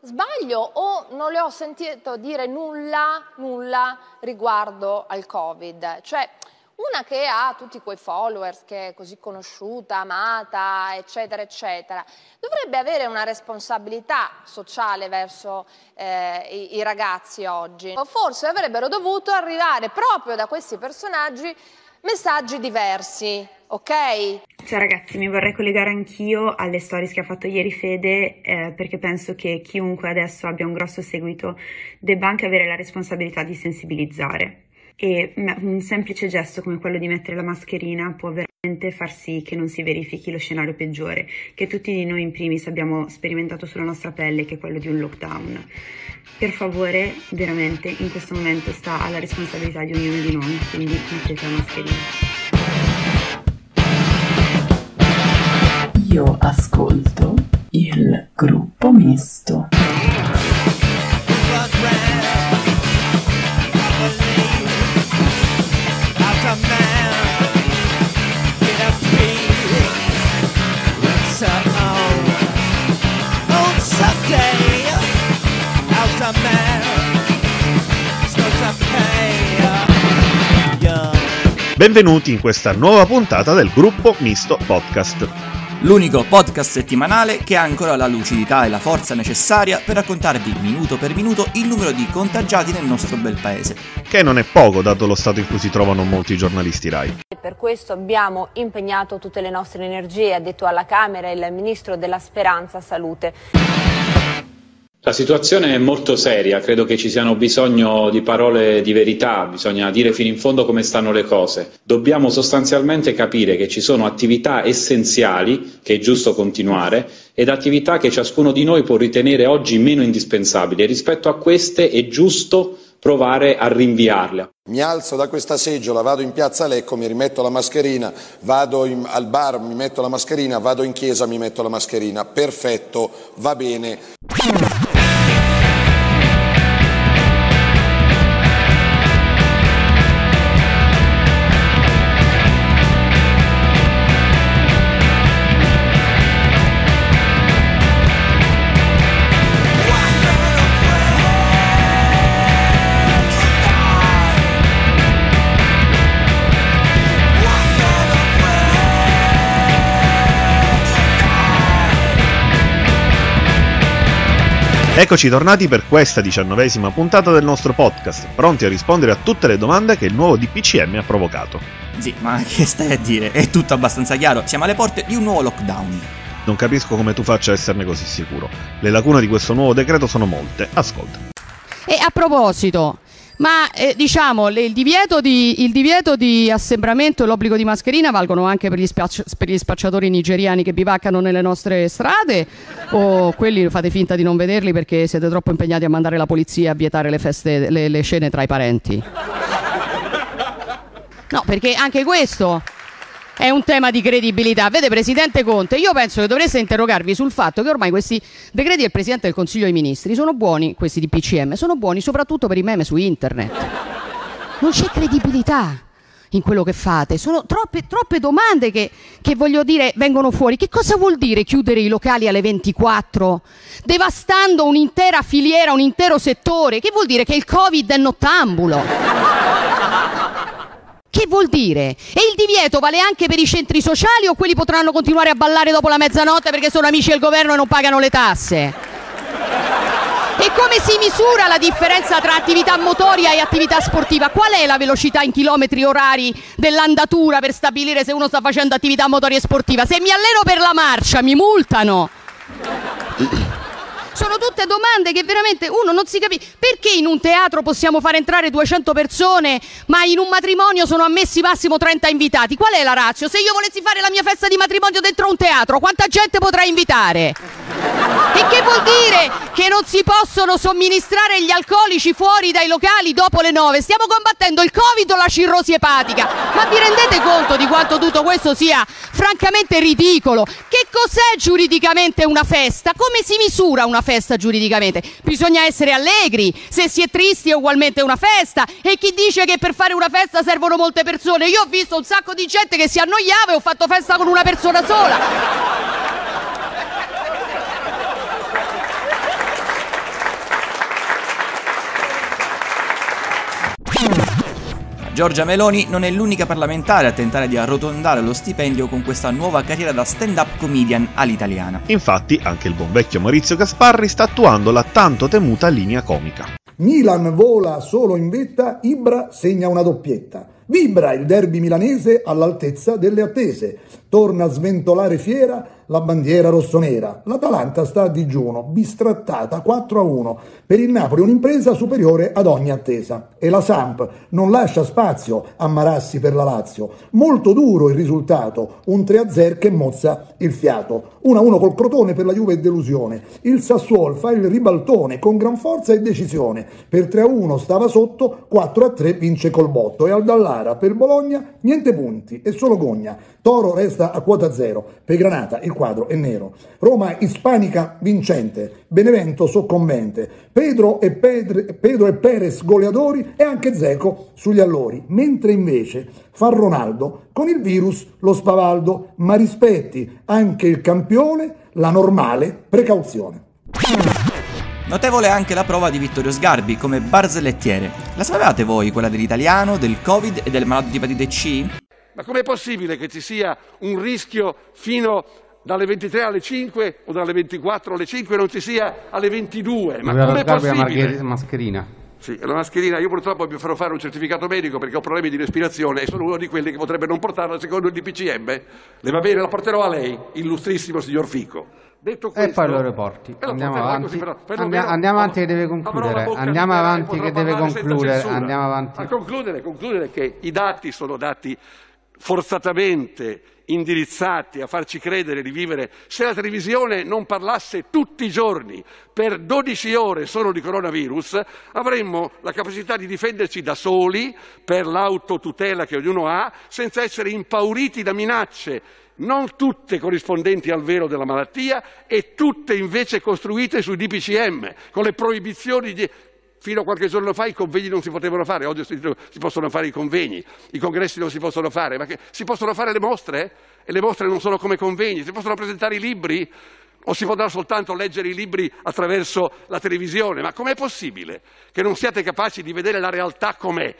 Sbaglio o non le ho sentito dire nulla, nulla riguardo al Covid? Cioè, una che ha tutti quei followers, che è così conosciuta, amata, eccetera, eccetera, dovrebbe avere una responsabilità sociale verso eh, i, i ragazzi oggi. O forse avrebbero dovuto arrivare proprio da questi personaggi messaggi diversi, ok? Ciao ragazzi, mi vorrei collegare anch'io alle stories che ha fatto ieri Fede eh, perché penso che chiunque adesso abbia un grosso seguito debba anche avere la responsabilità di sensibilizzare e un semplice gesto come quello di mettere la mascherina può veramente far sì che non si verifichi lo scenario peggiore che tutti di noi in primis abbiamo sperimentato sulla nostra pelle, che è quello di un lockdown. Per favore, veramente, in questo momento sta alla responsabilità di ognuno di noi, quindi mettete la mascherina. Io ascolto il gruppo misto. Benvenuti in questa nuova puntata del gruppo Misto Podcast. L'unico podcast settimanale che ha ancora la lucidità e la forza necessaria per raccontarvi minuto per minuto il numero di contagiati nel nostro bel paese. Che non è poco dato lo stato in cui si trovano molti giornalisti RAI. Per questo abbiamo impegnato tutte le nostre energie, ha detto alla Camera il Ministro della Speranza Salute. La situazione è molto seria, credo che ci siano bisogno di parole di verità, bisogna dire fino in fondo come stanno le cose. Dobbiamo sostanzialmente capire che ci sono attività essenziali, che è giusto continuare, ed attività che ciascuno di noi può ritenere oggi meno indispensabili e rispetto a queste è giusto provare a rinviarle. Mi alzo da questa seggiola, vado in piazza Lecco, mi rimetto la mascherina, vado in, al bar, mi metto la mascherina, vado in chiesa, mi metto la mascherina. Perfetto, va bene. Eccoci tornati per questa diciannovesima puntata del nostro podcast, pronti a rispondere a tutte le domande che il nuovo DPCM ha provocato. Sì, ma che stai a dire? È tutto abbastanza chiaro, siamo alle porte di un nuovo lockdown. Non capisco come tu faccia a esserne così sicuro. Le lacune di questo nuovo decreto sono molte, ascolta. E a proposito, ma eh, diciamo il divieto, di, il, divieto di, assembramento e l'obbligo di mascherina valgono anche per gli, spacci, per gli, spacciatori nigeriani che bivaccano nelle nostre strade o quelli fate finta di non vederli perché siete troppo impegnati a mandare la polizia a vietare le, feste, le, le scene tra i parenti? No, perché anche questo è un tema di credibilità. Vede, Presidente Conte, io penso che dovreste interrogarvi sul fatto che ormai questi decreti del Presidente del Consiglio dei Ministri sono buoni, questi di PCM, sono buoni soprattutto per i meme su internet. Non c'è credibilità in quello che fate. Sono troppe, troppe domande che, che, voglio dire vengono fuori. Che cosa vuol dire chiudere i locali alle 24? Devastando un'intera filiera, un intero settore. Che vuol dire che il Covid è nottambulo? Che vuol dire? E il divieto vale anche per i centri sociali o quelli potranno continuare a ballare dopo la mezzanotte perché sono amici del governo e non pagano le tasse? E come si misura la differenza tra attività motoria e attività sportiva? Qual è la velocità in chilometri orari dell'andatura per stabilire se uno sta facendo attività motoria e sportiva? Se mi alleno per la marcia mi multano. Tutte domande che veramente uno non si capisce. Perché in un teatro possiamo far entrare 200 persone, ma in un matrimonio sono ammessi massimo 30 invitati? Qual è la razza? Se io volessi fare la mia festa di matrimonio dentro un teatro, quanta gente potrei invitare? E che vuol dire che non si possono somministrare gli alcolici fuori dai locali dopo le 9? Stiamo combattendo il Covid o la cirrosi epatica? Ma vi rendete conto di quanto tutto questo sia francamente ridicolo? Che cos'è giuridicamente una festa? Come si misura una festa giuridicamente? Bisogna essere allegri, se si è tristi è ugualmente una festa e chi dice che per fare una festa servono molte persone? Io ho visto un sacco di gente che si annoiava e ho fatto festa con una persona sola. Giorgia Meloni non è l'unica parlamentare a tentare di arrotondare lo stipendio con questa nuova carriera da stand-up comedian all'italiana. Infatti, anche il buon vecchio Maurizio Gasparri sta attuando la tanto temuta linea comica. Milan vola solo in vetta, Ibra segna una doppietta. Vibra il derby milanese all'altezza delle attese. Torna a sventolare fiera la bandiera rossonera. L'Atalanta sta a digiuno, bistrattata 4 a 1. Per il Napoli un'impresa superiore ad ogni attesa. E la Samp non lascia spazio a Marassi per la Lazio. Molto duro il risultato, un 3 a 0 che mozza il fiato. 1 a 1 col Crotone per la Juve è delusione. Il Sassuolo fa il ribaltone con gran forza e decisione. Per 3 a 1 stava sotto, 4 a 3 vince col botto. E al Dallara per Bologna niente punti e solo gogna. Toro resta a quota zero. Per Granata il quadro è nero. Roma ispanica vincente, Benevento soccombente, Pedro e, Pedre, Pedro e Perez goleadori e anche Zeco sugli allori, mentre invece fa Ronaldo con il virus lo spavaldo, ma rispetti anche il campione, la normale precauzione. Notevole anche la prova di Vittorio Sgarbi come barzellettiere. La sapevate voi quella dell'italiano, del Covid e del malato di epatite C? Ma com'è possibile che ci sia un rischio fino dalle 23 alle 5 o dalle 24 alle 5 non ci sia alle 22? Ma com'è possibile? La mascherina. Sì, la mascherina, io purtroppo mi farò fare un certificato medico perché ho problemi di respirazione e sono uno di quelli che potrebbe non portarla secondo il DPCM. Le va bene, la porterò a lei, illustrissimo signor Fico. Detto questo, e poi lo. Eh, lo Andiamo porterò avanti. però- però Andia- però- andiamo avanti che deve concludere. Andiamo avanti che deve concludere. Andiamo avanti. A concludere, concludere che i dati sono dati forzatamente indirizzati a farci credere di vivere. Se la televisione non parlasse tutti i giorni per 12 ore solo di coronavirus, avremmo la capacità di difenderci da soli per l'autotutela che ognuno ha, senza essere impauriti da minacce non tutte corrispondenti al vero della malattia e tutte invece costruite sui DPCM, con le proibizioni di... Fino a qualche giorno fa i convegni non si potevano fare, oggi si possono fare i convegni, i congressi non si possono fare, ma che, si possono fare le mostre? E le mostre non sono come convegni, si possono presentare i libri? O si potrà soltanto leggere i libri attraverso la televisione? Ma com'è possibile che non siate capaci di vedere la realtà com'è?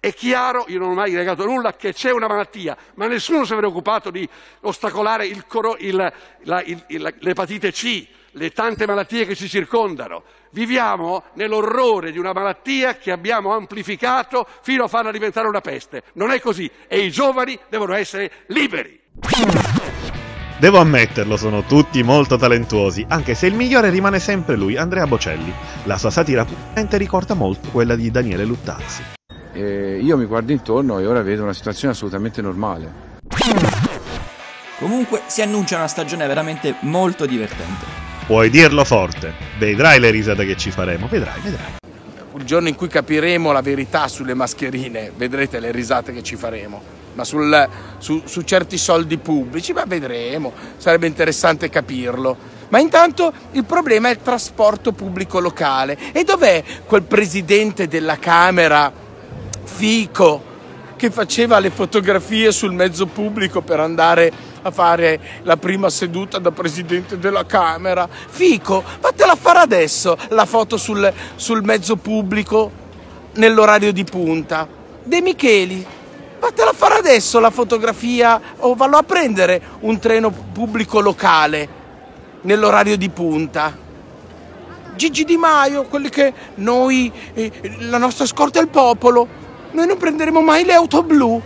È chiaro, io non ho mai negato nulla, che c'è una malattia, ma nessuno si è preoccupato di ostacolare il il- la- il- il- l'epatite C, le tante malattie che ci circondano. Viviamo nell'orrore di una malattia che abbiamo amplificato fino a farla diventare una peste. Non è così e i giovani devono essere liberi. Devo ammetterlo, sono tutti molto talentuosi, anche se il migliore rimane sempre lui, Andrea Bocelli. La sua satira puntamente ricorda molto quella di Daniele Luttazzi. Eh, io mi guardo intorno e ora vedo una situazione assolutamente normale. Comunque si annuncia una stagione veramente molto divertente. Puoi dirlo forte, vedrai le risate che ci faremo, vedrai, vedrai. Il giorno in cui capiremo la verità sulle mascherine, vedrete le risate che ci faremo. Ma sul- su, su certi soldi pubblici, ma vedremo, sarebbe interessante capirlo. Ma intanto il problema è il trasporto pubblico locale. E dov'è quel presidente della Camera, Fico, che faceva le fotografie sul mezzo pubblico per andare a fare la prima seduta da presidente della Camera? Fico, fatela fare adesso la foto sul, sul mezzo pubblico nell'orario di punta. De Micheli, fatela fare adesso la fotografia o vallo a prendere un treno pubblico locale nell'orario di punta. Gigi Di Maio, quelli che noi, eh, la nostra scorta è il popolo, noi non prenderemo mai le auto blu.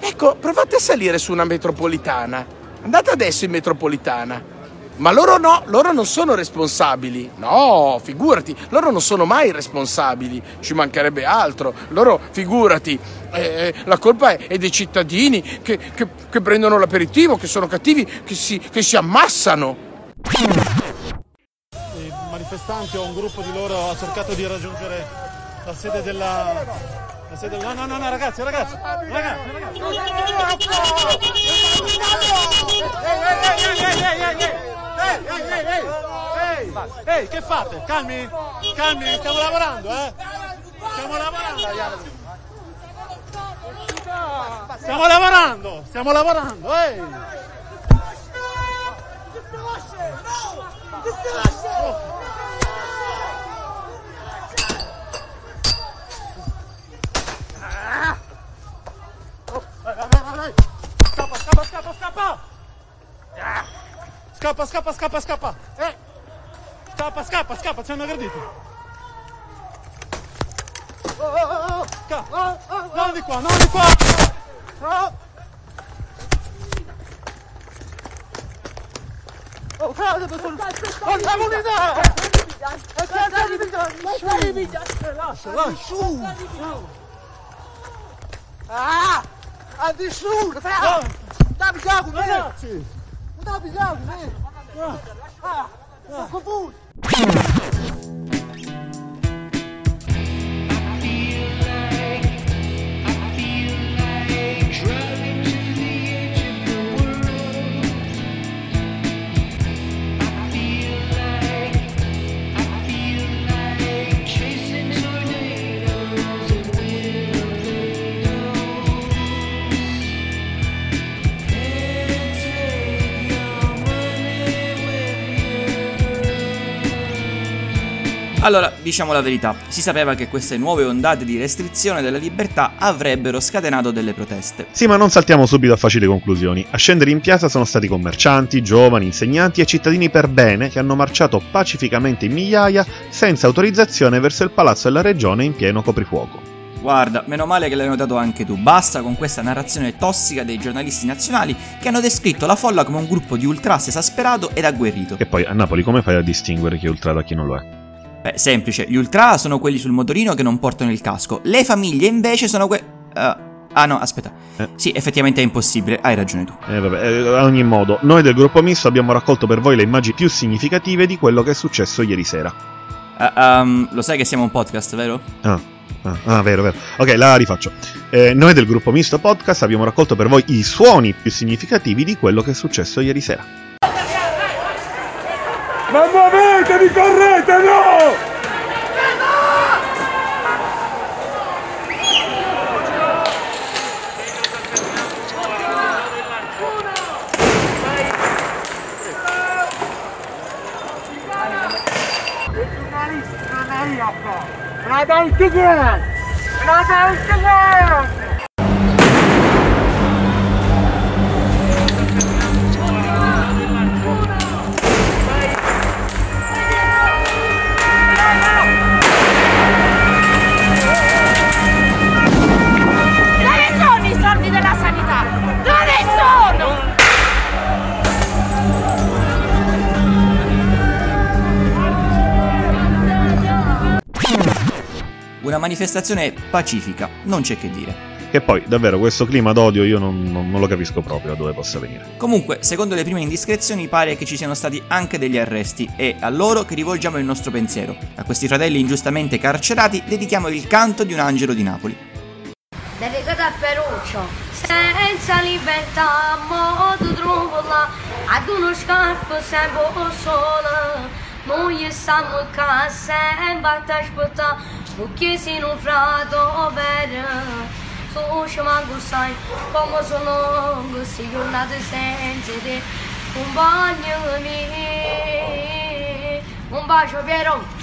Ecco, provate a salire su una metropolitana. Andate adesso in metropolitana. Ma loro no, loro non sono responsabili. No, figurati, loro non sono mai responsabili. Ci mancherebbe altro. Loro, figurati, eh, la colpa è, è dei cittadini che, che- che prendono l'aperitivo, che sono cattivi, che si, che si ammassano. I manifestanti o un gruppo di loro ha cercato di raggiungere la sede della... Sede... No, no, no, no, ragazzi, ragazzi, ragazzi, ragazzi. Ehi, ehi, ehi, ehi, ehi, ehi, ehi, che fate? Calmi, calmi, stiamo lavorando, eh? Stiamo lavorando. Stiamo lavorando, stiamo lavorando, ehi. Scappa, scappa, scappa, scappa. Eh. Scappa, scappa, scappa, ci hanno aggredito. Scappa. Non di qua, non di qua. Oh. Oh, per favore. Forza comunità! E cerca di pigliare. Lascia, lascia. Su. Ah! A nessuno, però! Dai, pigliamo, ragazzi! Dai, pigliamo, eh! Ah! Ah! Confuso! Allora, diciamo la verità, si sapeva che queste nuove ondate di restrizione della libertà avrebbero scatenato delle proteste. Sì, ma non saltiamo subito a facili conclusioni. A scendere in piazza sono stati commercianti, giovani, insegnanti e cittadini per bene che hanno marciato pacificamente in migliaia senza autorizzazione verso il palazzo della regione in pieno coprifuoco. Guarda, meno male che l'hai notato anche tu, basta con questa narrazione tossica dei giornalisti nazionali che hanno descritto la folla come un gruppo di ultras esasperato ed agguerrito. E poi a Napoli come fai a distinguere chi è ultra da chi non lo è? Beh, semplice, gli ultra sono quelli sul motorino che non portano il casco, le famiglie invece sono que... Uh, ah no, aspetta. Eh. Sì, effettivamente è impossibile, hai ragione tu. Eh, vabbè, eh, ad ogni modo, noi del gruppo misto abbiamo raccolto per voi le immagini più significative di quello che è successo ieri sera. Uh, um, lo sai che siamo un podcast, vero? Ah, ah, ah, vero, vero. Ok, la rifaccio. Eh, noi del gruppo misto podcast abbiamo raccolto per voi i suoni più significativi di quello che è successo ieri sera. Ma muovetevi, correte, no! Davanti guarda! Davanti guarda! Una manifestazione pacifica, non c'è che dire. Che poi, davvero, questo clima d'odio io non, non- non lo capisco proprio da dove possa venire. Comunque, secondo le prime indiscrezioni pare che ci siano stati anche degli arresti e a loro che rivolgiamo il nostro pensiero. A questi fratelli ingiustamente carcerati dedichiamo il canto di un angelo di Napoli. Dedicato a Peruccio. Senza libertà, modo trombola, ad uno scarpo sempre sola. Noi stiamo a casa, sempre a aspettare, perché si non frato per. Tu ci manco sai come sono queste giornate senza te. Compagno mio, un bacio Piero.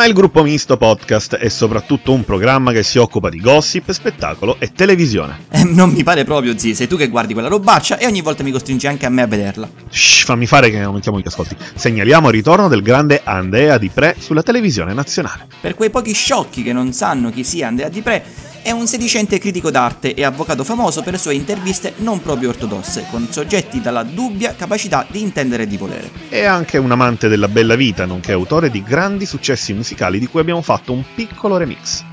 Ma il gruppo misto podcast è soprattutto un programma che si occupa di gossip, spettacolo e televisione. Eh, non mi pare proprio, zi, sei tu che guardi quella robaccia e ogni volta mi costringi anche a me a vederla. Shh, fammi fare che aumentiamo gli ascolti. Segnaliamo il ritorno del grande Andrea Di Pre sulla televisione nazionale. Per quei pochi sciocchi che non sanno chi sia Andrea Di Pre, è un sedicente critico d'arte e avvocato famoso per le sue interviste non proprio ortodosse, con soggetti dalla dubbia capacità di intendere e di volere. È anche un amante della bella vita, nonché autore di grandi successi musicali di cui abbiamo fatto un piccolo remix.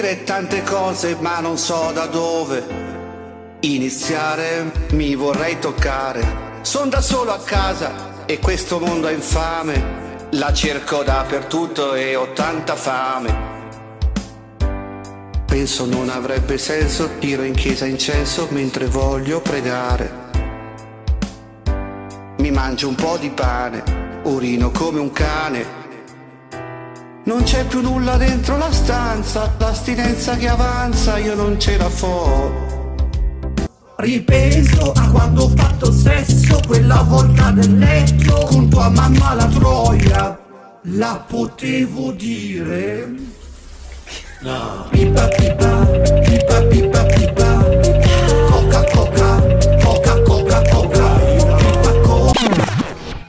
Dire tante cose ma non so da dove iniziare, mi vorrei toccare. Sono da solo a casa e questo mondo è infame, la cerco dappertutto e ho tanta fame. Penso non avrebbe senso, tiro in chiesa incenso mentre voglio pregare. Mi mangio un po' di pane, urino come un cane. Non c'è più nulla dentro la stanza, l'astinenza che avanza, io non ce la fo. Ripenso a quando ho fatto sesso quella volta nel letto con tua mamma la troia. La potevo dire? No. Pipa pipa, pipa pipa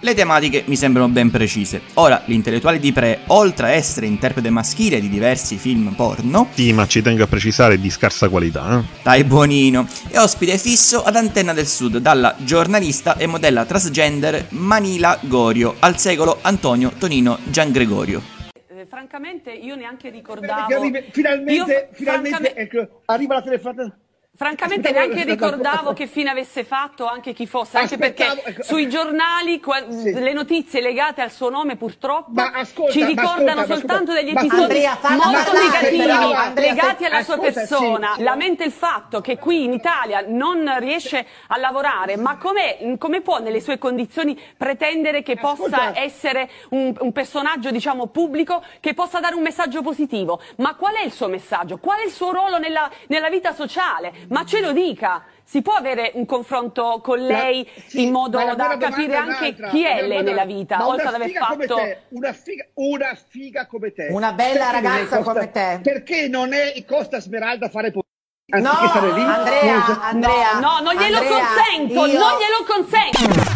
Le tematiche mi sembrano ben precise. Ora, l'intellettuale di Pre, oltre a essere interprete maschile di diversi film porno, Sì, ma ci tengo a precisare di scarsa qualità. eh. dai buonino, è ospite fisso ad Antenna del Sud dalla giornalista e modella transgender Manila Gorio, al secolo Antonio Tonino Giangregorio. Eh, francamente io neanche ricordavo Che arrivi- finalmente, Io, finalmente francamente- ecco, arriva la telefonata. Francamente Aspettavo- neanche ricordavo che fine avesse fatto anche chi fosse, anche Aspettavo- perché ecco, sui giornali qua- le notizie legate al suo nome purtroppo ascolta, ci ricordano ascolta, soltanto degli episodi Andrea, molto negativi legati alla ascolta, sua persona. sì. Lamenta il fatto che qui in Italia non riesce a lavorare, ma come può nelle sue condizioni pretendere che possa essere un, un personaggio diciamo pubblico che possa dare un messaggio positivo? Ma qual è il suo messaggio? Qual è il suo ruolo nella, nella vita sociale? Ma ce lo dica! Si può avere un confronto con lei sì, in modo la da capire anche chi la è lei nella vita, oltre una ad aver figa come fatto... te, una figa, una figa come te. Una bella Perché ragazza Costa- come te. Perché non è Costa Smeralda a fare politica? No, Anziché stare lì? Andrea, Andrea, no, non glielo Andrea, consento, io- non glielo consento!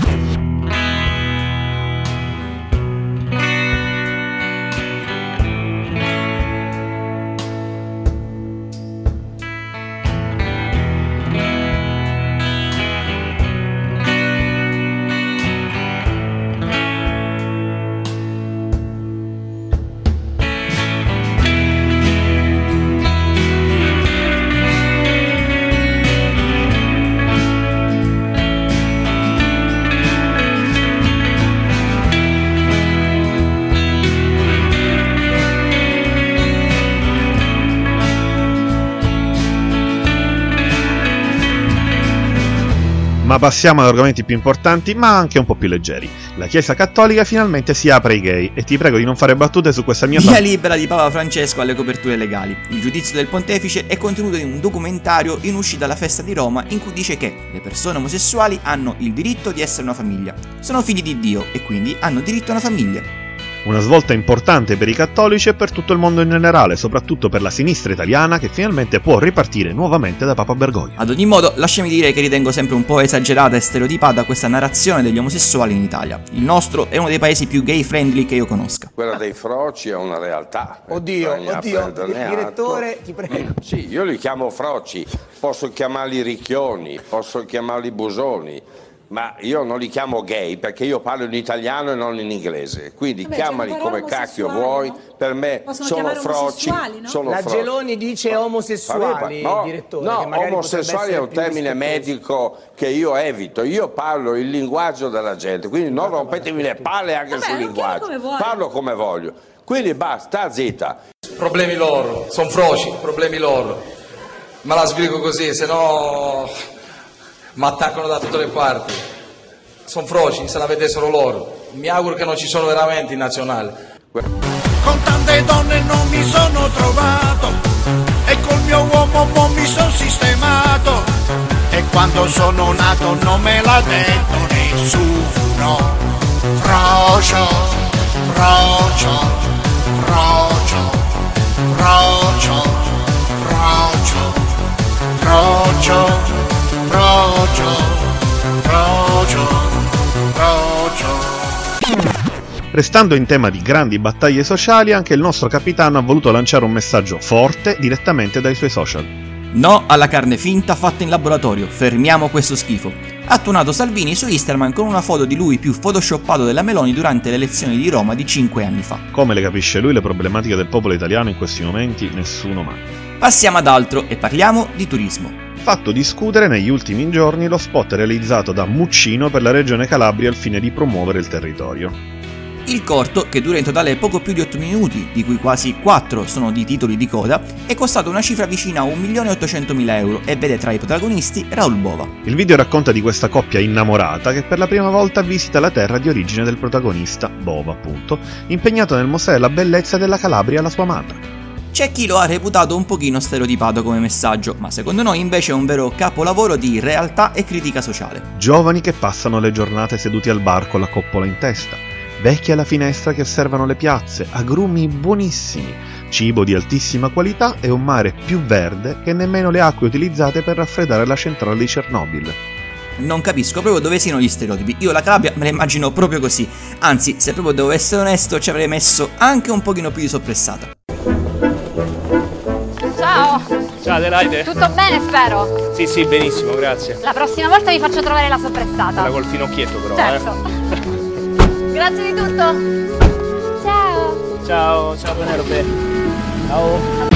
Ma passiamo ad argomenti più importanti, ma anche un po' più leggeri. La Chiesa Cattolica finalmente si apre ai gay e ti prego di non fare battute su questa mia Via libera di Papa Francesco alle coperture legali. Il giudizio del pontefice è contenuto in un documentario in uscita alla festa di Roma in cui dice che le persone omosessuali hanno il diritto di essere una famiglia. Sono figli di Dio e quindi hanno diritto a una famiglia. Una svolta importante per i cattolici e per tutto il mondo in generale, soprattutto per la sinistra italiana che finalmente può ripartire nuovamente da Papa Bergoglio. Ad ogni modo, lasciami dire che ritengo sempre un po' esagerata e stereotipata questa narrazione degli omosessuali in Italia. Il nostro è uno dei paesi più gay friendly che io conosca. Quella dei froci è una realtà. Oddio, Bisogna oddio, direttore, atto. ti prego. Sì, io li chiamo froci, posso chiamarli ricchioni, posso chiamarli busoni, ma io non li chiamo gay perché io parlo in italiano e non in inglese. Quindi Vabbè, chiamali come cacchio vuoi, no? per me Possono sono froci. no? Sono La froci. Geloni dice omosessuali, no, direttore, No, omosessuali è un termine medico che io evito. Io parlo il linguaggio della gente, quindi non rompetemi le palle anche sul linguaggio. come. Parlo come voglio. Quindi basta, sta zitta. Problemi loro, sono froci, problemi loro. Ma la sbrigo così, se no mi attaccano da tutte le parti. Sono froci, se la vedessero loro. Mi auguro che non ci sono veramente in nazionale. Con tante donne non mi sono trovato e col mio uomo mo mi sono sistemato e quando sono nato non me l'ha detto nessuno. Frocio, frocio, frocio, frocio, frocio, frocio, frocio, frocio, frocio. Restando in tema di grandi battaglie sociali, anche il nostro capitano ha voluto lanciare un messaggio forte direttamente dai suoi social. No alla carne finta fatta in laboratorio, fermiamo questo schifo. Ha tuonato Salvini su Instagram con una foto di lui più photoshoppato della Meloni durante le elezioni di Roma di 5 anni fa. Come le capisce lui le problematiche del popolo italiano in questi momenti, nessuno mai. Passiamo ad altro e parliamo di turismo. Fatto discutere negli ultimi giorni lo spot realizzato da Muccino per la regione Calabria al fine di promuovere il territorio. Il corto, che dura in totale poco più di 8 minuti, di cui quasi 4 sono di titoli di coda, è costato una cifra vicina a 1.800.000 euro e vede tra i protagonisti Raul Bova. Il video racconta di questa coppia innamorata che per la prima volta visita la terra di origine del protagonista, Bova appunto, impegnato nel mostrare la bellezza della Calabria alla sua amata. C'è chi lo ha reputato un pochino stereotipato come messaggio, ma secondo noi invece è un vero capolavoro di realtà e critica sociale. Giovani che passano le giornate seduti al bar con la coppola in testa, vecchi alla finestra che osservano le piazze, agrumi buonissimi, cibo di altissima qualità e un mare più verde che nemmeno le acque utilizzate per raffreddare la centrale di Chernobyl. Non capisco proprio dove siano gli stereotipi. Io la Calabria me la immagino proprio così. Anzi, se proprio devo essere onesto, ci avrei messo anche un pochino più di soppressata. Ciao, Ciao Adelaide. tutto bene spero? Sì, sì, benissimo, grazie. La prossima volta vi faccio trovare la soppressata. Quella col finocchietto però, Certo. Grazie di tutto. Ciao. eh. Ciao, ciao Penelope. Ciao.